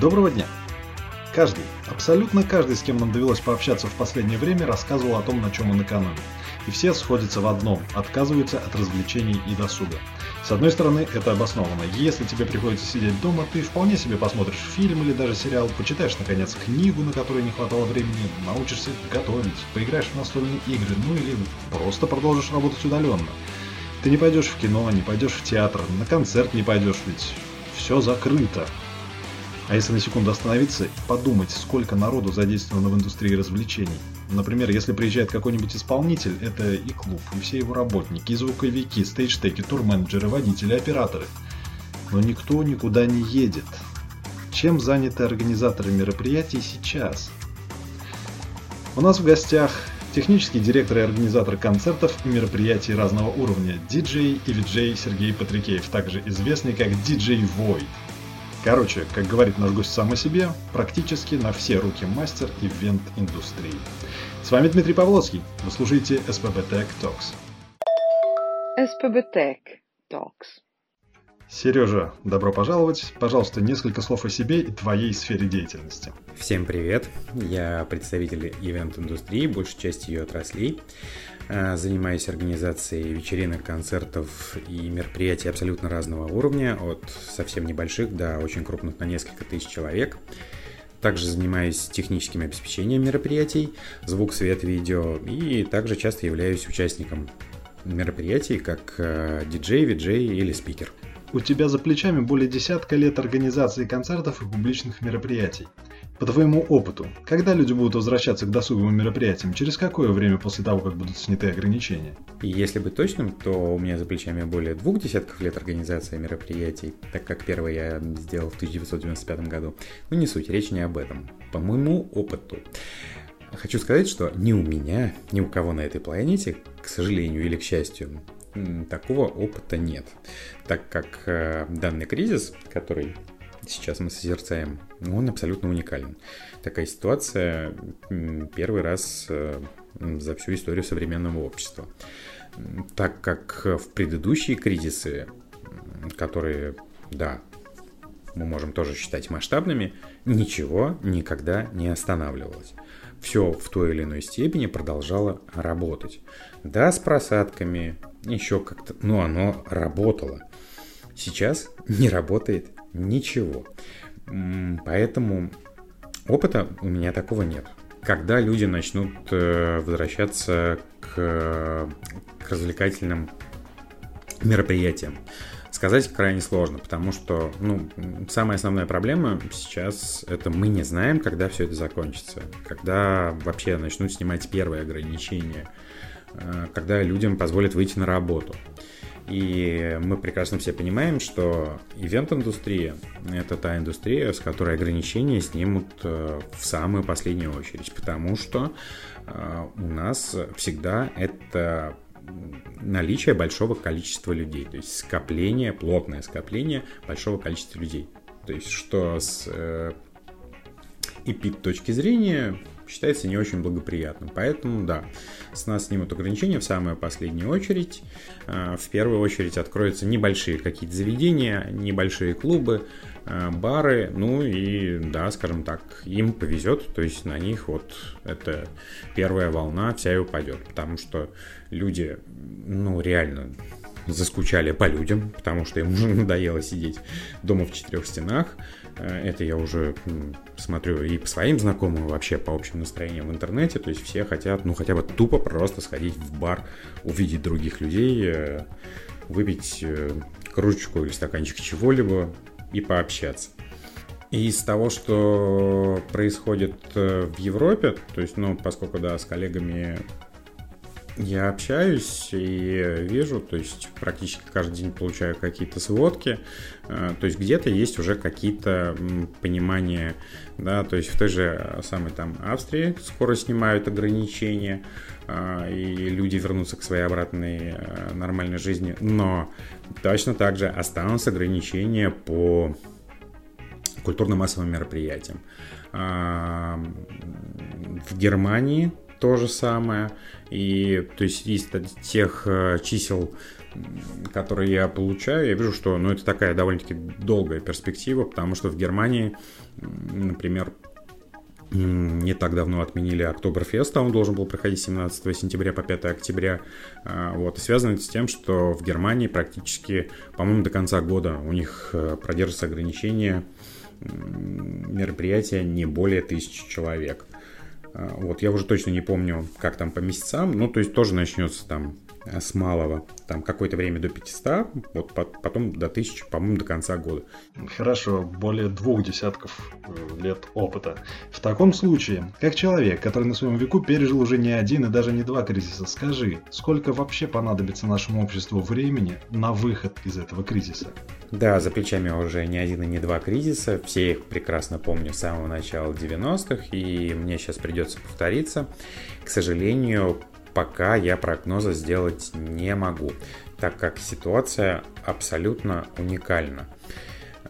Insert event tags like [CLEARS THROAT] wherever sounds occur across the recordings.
Доброго дня! Каждый, абсолютно каждый, с кем нам довелось пообщаться в последнее время, рассказывал о том, на чем он экономит. И все сходятся в одном – отказываются от развлечений и досуга. С одной стороны, это обоснованно. Если тебе приходится сидеть дома, ты вполне себе посмотришь фильм или даже сериал, почитаешь, наконец, книгу, на которой не хватало времени, научишься готовить, поиграешь в настольные игры, ну или просто продолжишь работать удаленно. Ты не пойдешь в кино, не пойдешь в театр, на концерт не пойдешь, ведь все закрыто. А если на секунду остановиться и подумать, сколько народу задействовано в индустрии развлечений. Например, если приезжает какой-нибудь исполнитель, это и клуб, и все его работники, и звуковики, стейдж-теки, турменеджеры, водители, операторы. Но никто никуда не едет. Чем заняты организаторы мероприятий сейчас? У нас в гостях технический директор и организатор концертов и мероприятий разного уровня, диджей и виджей Сергей Патрикеев, также известный как диджей Void. Короче, как говорит наш гость сам о себе, практически на все руки мастер ивент-индустрии. С вами Дмитрий Павловский. Вы слушаете SPB Tech Talks. SPB Tech Talks. Сережа, добро пожаловать. Пожалуйста, несколько слов о себе и твоей сфере деятельности. Всем привет. Я представитель ивент-индустрии, большей части ее отраслей. Э, занимаюсь организацией вечеринок, концертов и мероприятий абсолютно разного уровня, от совсем небольших до очень крупных на несколько тысяч человек. Также занимаюсь техническим обеспечением мероприятий, звук, свет, видео и также часто являюсь участником мероприятий как э, диджей, виджей или спикер. У тебя за плечами более десятка лет организации концертов и публичных мероприятий. По твоему опыту, когда люди будут возвращаться к досуговым мероприятиям, через какое время после того, как будут сняты ограничения? И если быть точным, то у меня за плечами более двух десятков лет организации мероприятий, так как первый я сделал в 1995 году. Но не суть, речь не об этом. По моему опыту, хочу сказать, что ни у меня, ни у кого на этой планете, к сожалению или к счастью, такого опыта нет. Так как э, данный кризис, который сейчас мы созерцаем, он абсолютно уникален. Такая ситуация первый раз э, за всю историю современного общества. Так как в предыдущие кризисы, которые, да, мы можем тоже считать масштабными, ничего никогда не останавливалось. Все в той или иной степени продолжало работать. Да, с просадками, еще как-то, но оно работало. Сейчас не работает ничего. Поэтому опыта у меня такого нет. Когда люди начнут э, возвращаться к, к развлекательным мероприятиям, сказать крайне сложно, потому что ну, самая основная проблема сейчас это мы не знаем, когда все это закончится, когда вообще начнут снимать первые ограничения, э, когда людям позволят выйти на работу. И мы прекрасно все понимаем, что ивент-индустрия – это та индустрия, с которой ограничения снимут э, в самую последнюю очередь, потому что э, у нас всегда это наличие большого количества людей, то есть скопление, плотное скопление большого количества людей. То есть что с э, эпид точки зрения считается не очень благоприятным. Поэтому, да, с нас снимут ограничения в самую последнюю очередь. А, в первую очередь откроются небольшие какие-то заведения, небольшие клубы, а, бары, ну и, да, скажем так, им повезет, то есть на них вот эта первая волна вся и упадет, потому что люди, ну, реально заскучали по людям, потому что им уже [LAUGHS] надоело сидеть дома в четырех стенах. Э, это я уже смотрю и по своим знакомым, вообще по общим настроениям в интернете. То есть все хотят, ну, хотя бы тупо просто сходить в бар, увидеть других людей, э, выпить э, кружечку или стаканчик чего-либо и пообщаться. И из того, что происходит в Европе, то есть, ну, поскольку, да, с коллегами я общаюсь и вижу, то есть практически каждый день получаю какие-то сводки, э, то есть где-то есть уже какие-то понимания, да, то есть в той же самой там Австрии скоро снимают ограничения, э, и люди вернутся к своей обратной э, нормальной жизни, но точно так же останутся ограничения по культурно-массовым мероприятиям. В Германии то же самое. И то есть из тех э, чисел которые я получаю, я вижу, что ну, это такая довольно-таки долгая перспектива, потому что в Германии, например, не так давно отменили Октоберфест, а он должен был проходить 17 сентября по 5 октября. А, вот, и связано это с тем, что в Германии практически, по-моему, до конца года у них э, продержится ограничение мероприятия не более тысячи человек. А, вот, я уже точно не помню, как там по месяцам, ну, то есть тоже начнется там с малого, там какое-то время до 500, вот потом до 1000, по-моему, до конца года. Хорошо, более двух десятков э, лет опыта. В таком случае, как человек, который на своем веку пережил уже не один и даже не два кризиса, скажи, сколько вообще понадобится нашему обществу времени на выход из этого кризиса? Да, за плечами уже не один и не два кризиса, все их прекрасно помню с самого начала 90-х, и мне сейчас придется повториться. К сожалению, пока я прогноза сделать не могу, так как ситуация абсолютно уникальна.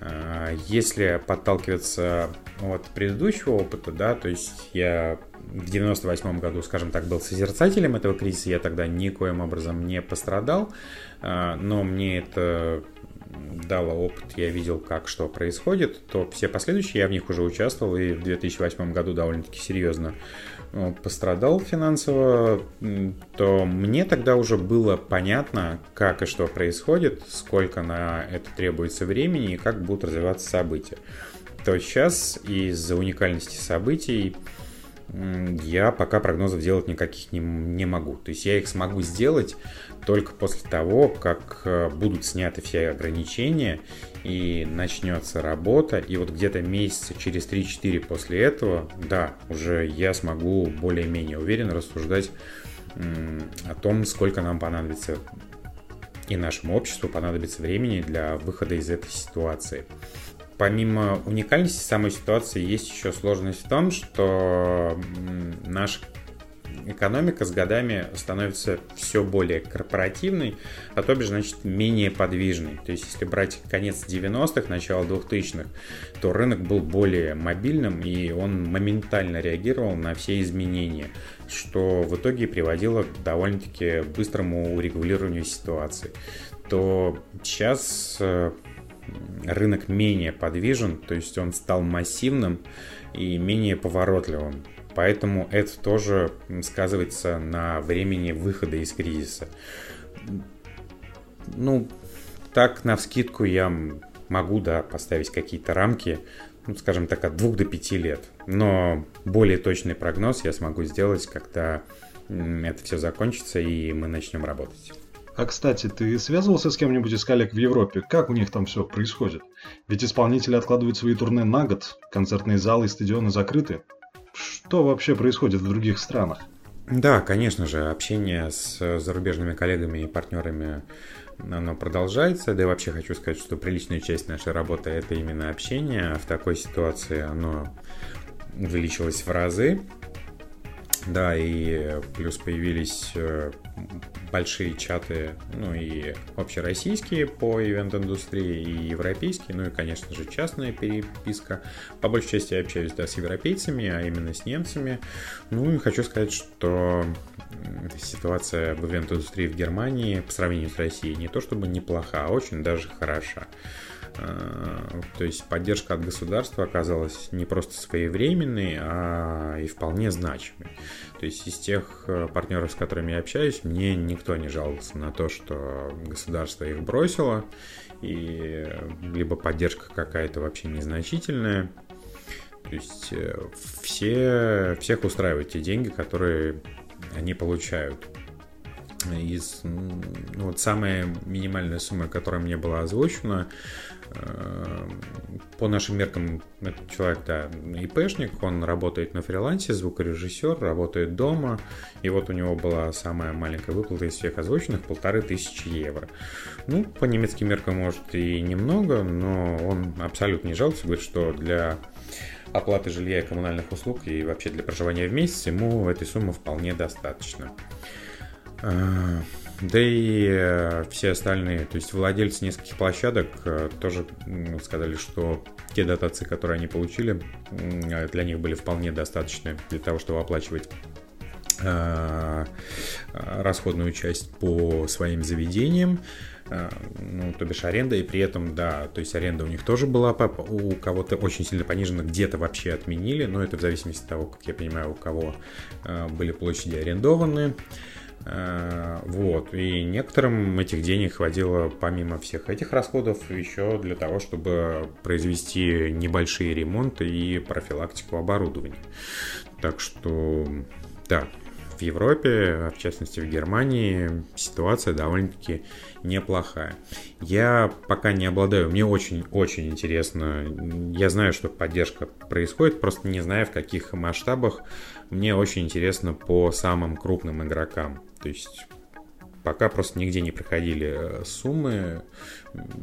А, если подталкиваться от предыдущего опыта, да, то есть я в 98 году, скажем так, был созерцателем этого кризиса, я тогда никоим образом не пострадал, а, но мне это дало опыт, я видел, как что происходит, то все последующие я в них уже участвовал и в 2008 году довольно-таки серьезно Э, пострадал финансово, то мне тогда уже было понятно, как и что происходит, сколько на это требуется времени и как будут развиваться события. То сейчас из-за уникальности событий я пока прогнозов делать никаких не, не могу. То есть я их смогу сделать только после того, как э, будут сняты все ограничения и начнется работа, и вот где-то месяца через 3-4 после этого, да, уже я смогу более-менее уверенно рассуждать о том, сколько нам понадобится и нашему обществу понадобится времени для выхода из этой ситуации. Помимо уникальности самой ситуации, есть еще сложность в том, что наш экономика с годами становится все более корпоративной, а то бишь, значит, менее подвижной. То есть, если брать конец 90-х, начало 2000-х, то рынок был более мобильным, и он моментально реагировал на все изменения, что в итоге приводило к довольно-таки быстрому урегулированию ситуации. То сейчас э, рынок менее подвижен, то есть он стал массивным и менее поворотливым. Поэтому это тоже сказывается на времени выхода из кризиса. Ну, так, на вскидку я могу, да, поставить какие-то рамки, ну, скажем так, от двух до пяти лет. Но более точный прогноз я смогу сделать, когда это все закончится и мы начнем работать. А кстати, ты связывался с кем-нибудь из коллег в Европе? Как у них там все происходит? Ведь исполнители откладывают свои турне на год, концертные залы и стадионы закрыты. Что вообще происходит в других странах? Да, конечно же, общение с зарубежными коллегами и партнерами оно продолжается. Да и вообще хочу сказать, что приличная часть нашей работы это именно общение. А в такой ситуации оно увеличилось в разы. Да, и плюс появились э, большие чаты, ну и общероссийские по ивент-индустрии, и европейские, ну и, конечно же, частная переписка. По большей части я общаюсь, да, с европейцами, а именно с немцами. Ну и хочу сказать, что ситуация в ивент-индустрии в Германии по сравнению с Россией не то чтобы неплоха, а очень даже хороша. А, то есть поддержка от государства оказалась не просто своевременной, а и вполне значимой. То есть из тех э, партнеров, с которыми я общаюсь, мне никто не жаловался на то, что государство их бросило, и либо поддержка какая-то вообще незначительная. То есть э, все, всех устраивают те деньги, которые они получают из ну, вот самая минимальная сумма, которая мне была озвучена, э, по нашим меркам этот человек, да, ИПшник, он работает на фрилансе, звукорежиссер, работает дома, и вот у него была самая маленькая выплата из всех озвученных, полторы тысячи евро. Ну, по немецким меркам, может, и немного, но он абсолютно не жалуется, говорит, что для оплаты жилья и коммунальных услуг и вообще для проживания в месяц ему этой суммы вполне достаточно. Да и э, все остальные, то есть владельцы нескольких площадок э, тоже сказали, что те дотации, которые они получили, для них были вполне достаточны для того, чтобы оплачивать э, расходную часть по своим заведениям, э, ну, то бишь аренда, и при этом, да, то есть аренда у них тоже была у кого-то очень сильно понижена, где-то вообще отменили, но это в зависимости от того, как я понимаю, у кого были площади арендованы. Э, вот. И некоторым этих денег хватило помимо всех этих расходов еще для того, чтобы произвести небольшие ремонты и профилактику оборудования. Так что, да, в Европе, в частности в Германии, ситуация довольно-таки неплохая. Я пока не обладаю, мне очень-очень интересно. Я знаю, что поддержка происходит, просто не знаю в каких масштабах. Мне очень интересно по самым крупным игрокам. То есть пока просто нигде не проходили э, суммы.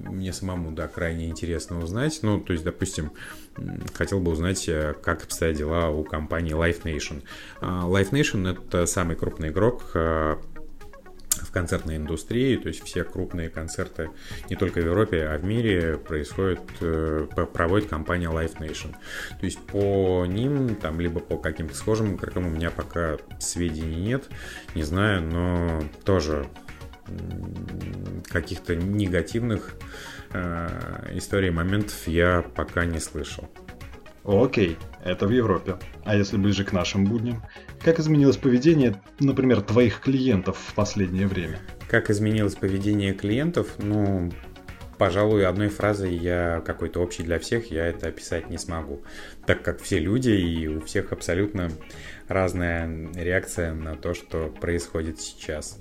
Мне самому, да, крайне интересно узнать. Ну, то есть, допустим, хотел бы узнать, э, как обстоят дела у компании Life Nation. А, Life Nation — это самый крупный игрок э, концертной индустрии, то есть все крупные концерты не только в Европе, а в мире происходят, э, проводит компания Live Nation. То есть по ним, там, либо по каким-то схожим игрокам у меня пока сведений нет, не знаю, но тоже каких-то негативных э, историй, моментов я пока не слышал. Окей, это в Европе. А если ближе к нашим будням? Как изменилось поведение, например, твоих клиентов в последнее время? Как изменилось поведение клиентов? Ну, пожалуй, одной фразой я какой-то общий для всех, я это описать не смогу, так как все люди и у всех абсолютно разная реакция на то, что происходит сейчас.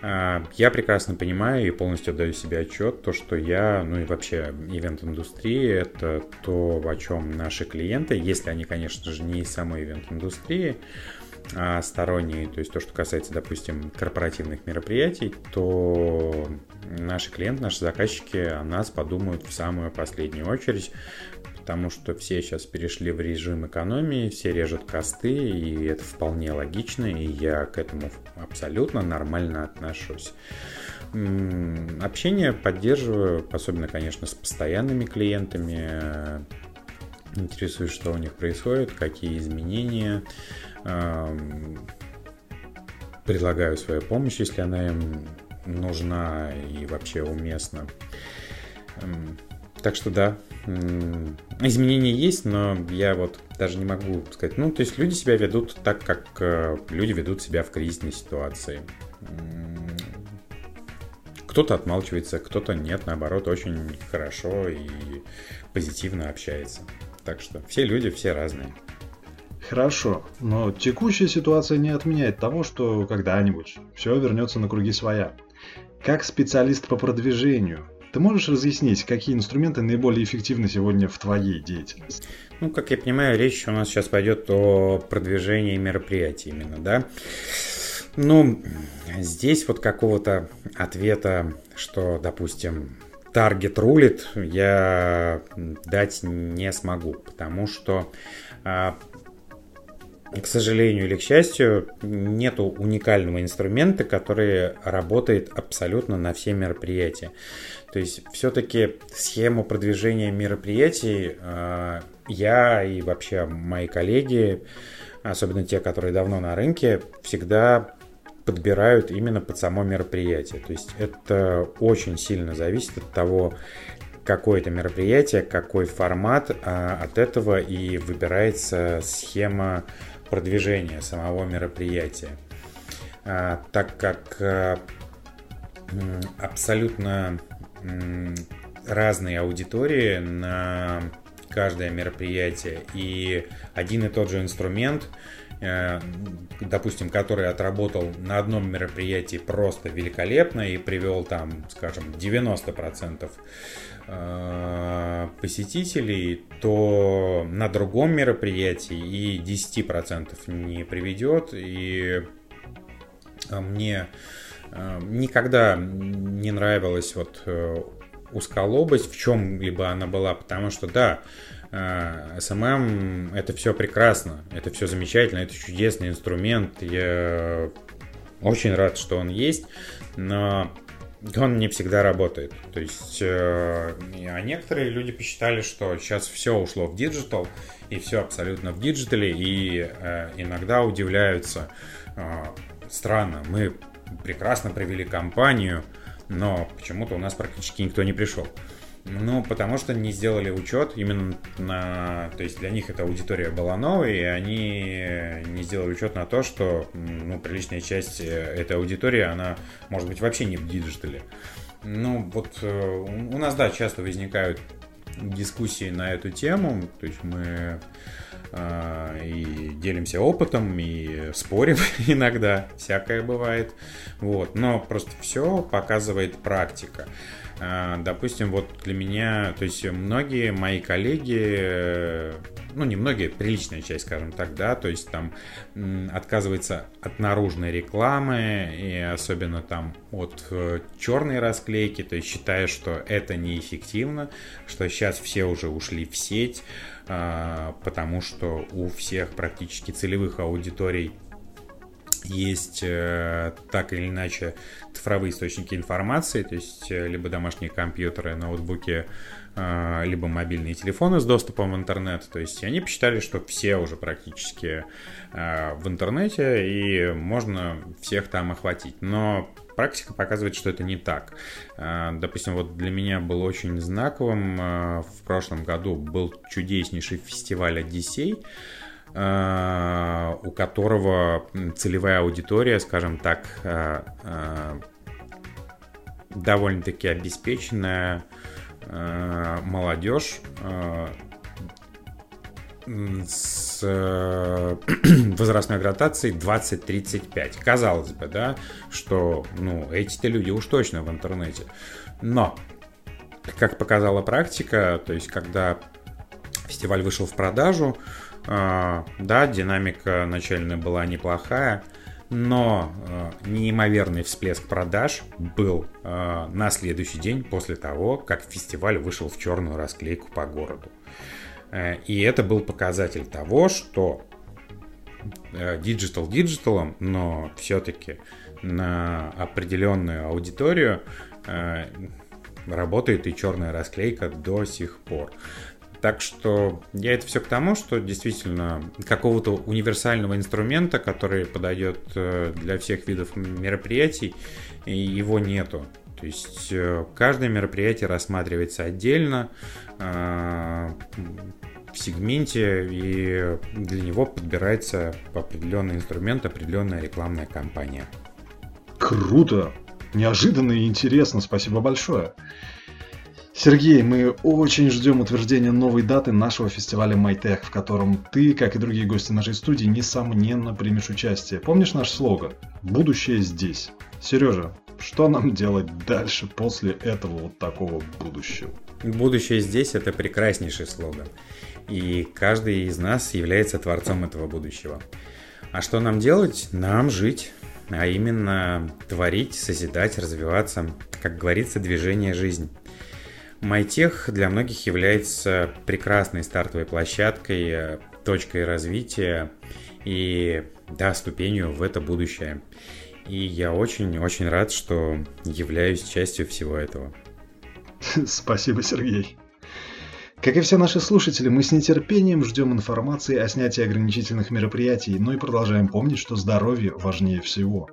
А, я прекрасно понимаю и полностью отдаю себе отчет, то, что я, ну и вообще ивент-индустрия, это то, о чем наши клиенты, если они, конечно же, не из самой ивент-индустрии, а сторонние, то есть то, что касается, допустим, корпоративных мероприятий, то наши клиенты, наши заказчики о нас подумают в самую последнюю очередь, потому что все сейчас перешли в режим экономии, все режут косты, и это вполне логично, и я к этому абсолютно нормально отношусь. Общение поддерживаю, особенно, конечно, с постоянными клиентами, интересуюсь, что у них происходит, какие изменения, предлагаю свою помощь, если она им нужна и вообще уместна. Так что да, изменения есть, но я вот даже не могу сказать. Ну, то есть люди себя ведут так, как э, люди ведут себя в кризисной ситуации. Кто-то отмалчивается, кто-то нет, наоборот, очень хорошо и позитивно общается. Так что все люди, все разные. Хорошо, но текущая ситуация не отменяет того, что когда-нибудь все вернется на круги своя. Как специалист по продвижению, ты можешь разъяснить, какие инструменты наиболее эффективны сегодня в твоей деятельности? Ну, как я понимаю, речь у нас сейчас пойдет о продвижении мероприятий именно, да? Ну, здесь вот какого-то ответа, что, допустим, таргет рулит, я дать не смогу, потому что а, к сожалению или к счастью, нету уникального инструмента, который работает абсолютно на все мероприятия. То есть все-таки схему продвижения мероприятий э, я и вообще мои коллеги, особенно те, которые давно на рынке, всегда подбирают именно под само мероприятие. То есть это очень сильно зависит от того, какое это мероприятие, какой формат, а от этого и выбирается схема продвижения самого мероприятия. А, так как а, абсолютно разные аудитории на каждое мероприятие и один и тот же инструмент, э, допустим, который отработал на одном мероприятии просто великолепно и привел там, скажем, 90% э, посетителей, то на другом мероприятии и 10% не приведет. И э, мне Эм, никогда не нравилась вот э, узколобость в чем-либо она была, потому что, да, SMM э, это все прекрасно, это все замечательно, это чудесный инструмент, я очень рад, что он есть, но он не всегда работает. То есть, э, а некоторые люди посчитали, что сейчас все ушло в digital, и все абсолютно в digital е, и э, иногда удивляются. Э, странно, мы прекрасно провели кампанию, но почему-то у нас практически никто не пришел. Ну, потому что не сделали учет именно на... То есть для них эта аудитория была новой, и они не сделали учет на то, что ну, приличная часть э, этой аудитории, она может быть вообще не в digital е. Ну, вот э, у нас, да, часто возникают дискуссии на эту тему, то есть мы э, и делимся опытом, и спорим [LAUGHS] иногда, всякое бывает, вот, но просто все показывает практика. А, допустим, вот для меня, то есть многие мои коллеги, э, ну не многие, приличная часть, скажем так, да, то есть там отказывается от наружной рекламы и особенно там от э, черной расклейки, то есть считая, что это неэффективно, что сейчас все уже ушли в сеть, а, потому что у всех практически целевых аудиторий есть э, так или иначе цифровые источники информации, то есть э, либо домашние компьютеры, ноутбуки, э, либо мобильные телефоны с доступом в интернет. То есть они посчитали, что все уже практически э, в интернете и можно всех там охватить. Но практика показывает, что это не так. Э, допустим, вот для меня был очень знаковым э, в прошлом году был чудеснейший фестиваль «Одиссей», у которого целевая аудитория, скажем так, э, э, довольно-таки обеспеченная молодежь с [CLEARS THROAT] возрастной градацией 20-35. Казалось бы, да, что ну, эти-то люди уж точно в интернете. Но, как показала практика, то есть когда фестиваль вышел в продажу, да, динамика начальная была неплохая, но а, неимоверный всплеск продаж был а, на следующий день после того, как фестиваль вышел в черную расклейку по городу. Э, и это был показатель того, что digital digital ом, но все-таки на определенную аудиторию э, работает и черная расклейка до сих пор. Так что я это все к тому, что действительно какого-то универсального инструмента, который подойдет э, для всех видов мероприятий, его нету. То есть э, каждое мероприятие рассматривается отдельно э, в сегменте, и для него подбирается определенный инструмент, определенная рекламная кампания. Круто! Неожиданно и интересно, спасибо большое. Сергей, мы очень ждем утверждения новой даты нашего фестиваля Майтех, в котором ты, как и другие гости нашей студии, несомненно примешь участие. Помнишь наш слоган? Будущее здесь. Сережа, что нам делать дальше после этого вот такого будущего? Будущее здесь – это прекраснейший слоган. И каждый из нас является творцом этого будущего. А что нам делать? Нам жить, а именно творить, созидать, развиваться. Как говорится, движение – жизнь. Майтех для многих является прекрасной стартовой площадкой, э, точкой развития и, да, ступенью в это будущее. И я очень-очень рад, что являюсь частью всего этого. [LAUGHS] Спасибо, Сергей. Как и все наши слушатели, мы с нетерпением ждем информации о снятии ограничительных мероприятий, но и продолжаем помнить, что здоровье важнее всего.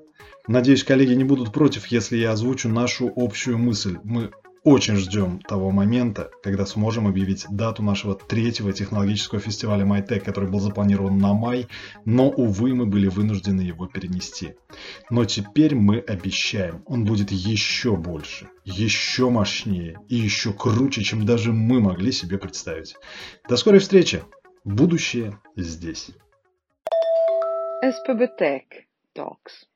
Надеюсь, коллеги не будут против, если я озвучу нашу общую мысль. Мы очень ждем того момента, когда сможем объявить дату нашего третьего технологического фестиваля MyTech, который был запланирован на май, но, увы, мы были вынуждены его перенести. Но теперь мы обещаем, он будет еще больше, еще мощнее и еще круче, чем даже мы могли себе представить. До скорой встречи! Будущее здесь. SPB Tech Talks